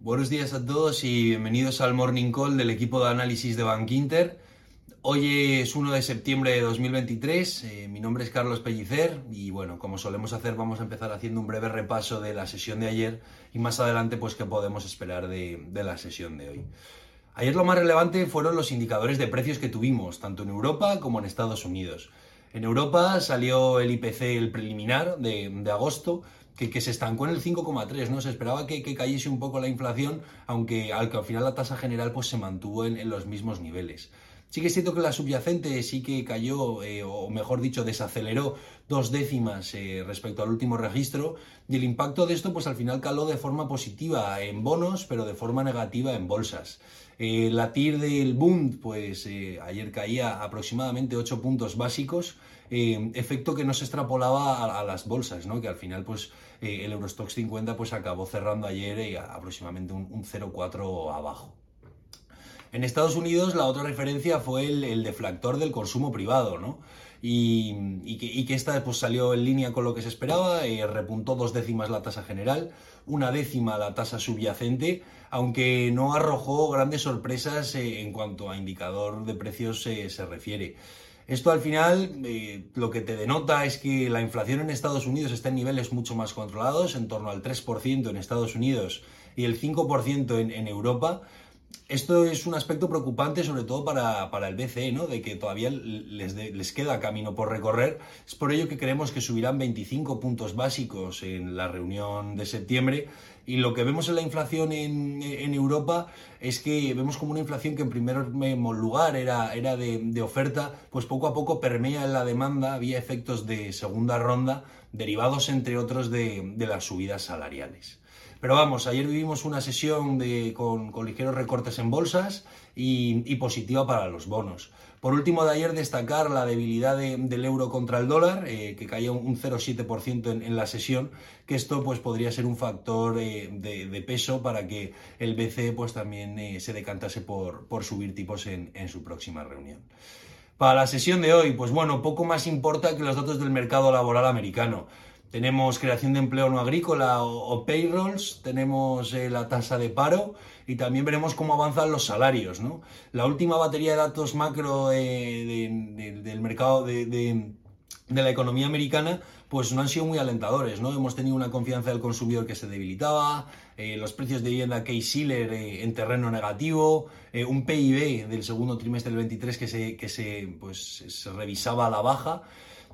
Buenos días a todos y bienvenidos al Morning Call del equipo de análisis de Bank Inter. Hoy es 1 de septiembre de 2023, eh, mi nombre es Carlos Pellicer y bueno, como solemos hacer vamos a empezar haciendo un breve repaso de la sesión de ayer y más adelante pues qué podemos esperar de la sesión de hoy. Ayer lo más relevante fueron los indicadores de precios que tuvimos, tanto en Europa como en Estados Unidos. En Europa salió el IPC, el preliminar de, agosto, que, se estancó en el 5,3, ¿no? Se esperaba que, cayese un poco la inflación, aunque al, al final la tasa general pues, se mantuvo en, los mismos niveles. Sí que es cierto que la subyacente sí que cayó, eh, o mejor dicho, desaceleró dos décimas eh, respecto al último registro, y el impacto de esto, pues al final caló de forma positiva en bonos, pero de forma negativa en bolsas. Eh, la TIR del Bund, pues ayer caía aproximadamente 8 puntos básicos, efecto que no se extrapolaba a, las bolsas, ¿no? Que al final, pues el Eurostox 50 pues acabó cerrando ayer aproximadamente un, 0,4 abajo. En Estados Unidos la otra referencia fue el, deflactor del consumo privado, ¿no? Y, que, esta pues, salió en línea con lo que se esperaba, eh, repuntó dos décimas la tasa general, una décima la tasa subyacente, aunque no arrojó grandes sorpresas en cuanto a indicador de precios se refiere. Esto al final eh, lo que te denota es que la inflación en Estados Unidos está en niveles mucho más controlados, en torno al 3% en Estados Unidos y el 5% en, en Europa. Esto es un aspecto preocupante, sobre todo para, para el BCE, ¿no? de que todavía les, les, queda camino por recorrer. Es por ello que creemos que subirán 25 puntos básicos en la reunión de septiembre. Y lo que vemos en la inflación en, en Europa es que vemos como una inflación que en primer lugar era, era de, oferta, pues poco a poco permea en la demanda, había efectos de segunda ronda derivados, entre otros, de, de las subidas salariales. Pero vamos, ayer vivimos una sesión con, ligeros recortes en bolsas y, positiva para los bonos. Por último, de ayer destacar la debilidad del euro contra el dólar, eh, que caía un, 0,7% en, la sesión, que esto pues, podría ser un factor eh, de, peso para que el BCE pues, también eh, se decantase por, subir tipos en, en su próxima reunión. Para la sesión de hoy, pues bueno, poco más importa que los datos del mercado laboral americano. Tenemos creación de empleo no agrícola o, payrolls, tenemos eh, la tasa de paro y también veremos cómo avanzan los salarios. ¿no? La última batería de datos macro eh, del mercado de, la economía americana pues no han sido muy alentadores. ¿no? Hemos tenido una confianza del consumidor que se debilitaba, eh, los precios de vivienda Case-Shiller en terreno negativo, un PIB del segundo trimestre del 23 que se, que se, pues, se revisaba a la baja.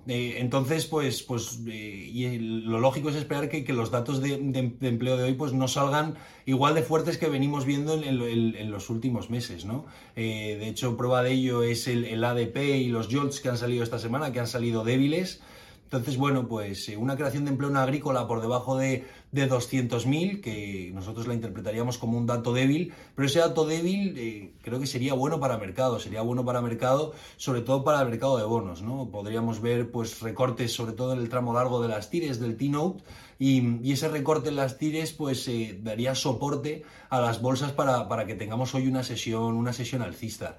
Eh, entonces, pues, pues eh, y lo lógico es esperar que, los datos de, empleo de hoy pues, no salgan igual de fuertes que venimos viendo en, los últimos meses. ¿no? Eh, de hecho, prueba de ello es el, el, ADP y los JOLTS que han salido esta semana, que han salido débiles. Entonces, bueno, pues eh, una creación de empleo en agrícola por debajo de, de 200.000, que nosotros la interpretaríamos como un dato débil, pero ese dato débil eh, creo que sería bueno para mercado, sería bueno para mercado, sobre todo para el mercado de bonos, ¿no? Podríamos ver pues recortes sobre todo en el tramo largo de las tires del T-Note y, ese recorte en las tires pues eh, daría soporte a las bolsas para, para que tengamos hoy una sesión, una sesión alcista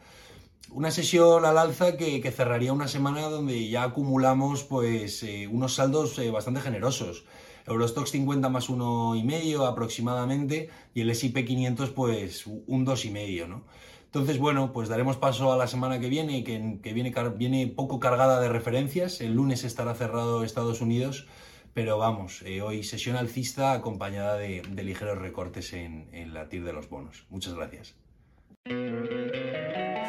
una sesión al alza que, cerraría una semana donde ya acumulamos pues eh, unos saldos eh, bastante generosos. Eurostox 50 más uno y medio aproximadamente y el S&P 500 pues un dos y medio, ¿no? Entonces, bueno, pues daremos paso a la semana que viene, que, que viene, viene poco cargada de referencias. El lunes estará cerrado Estados Unidos, pero vamos, eh, hoy sesión alcista acompañada de, ligeros recortes en, en la TIR de los bonos. Muchas gracias.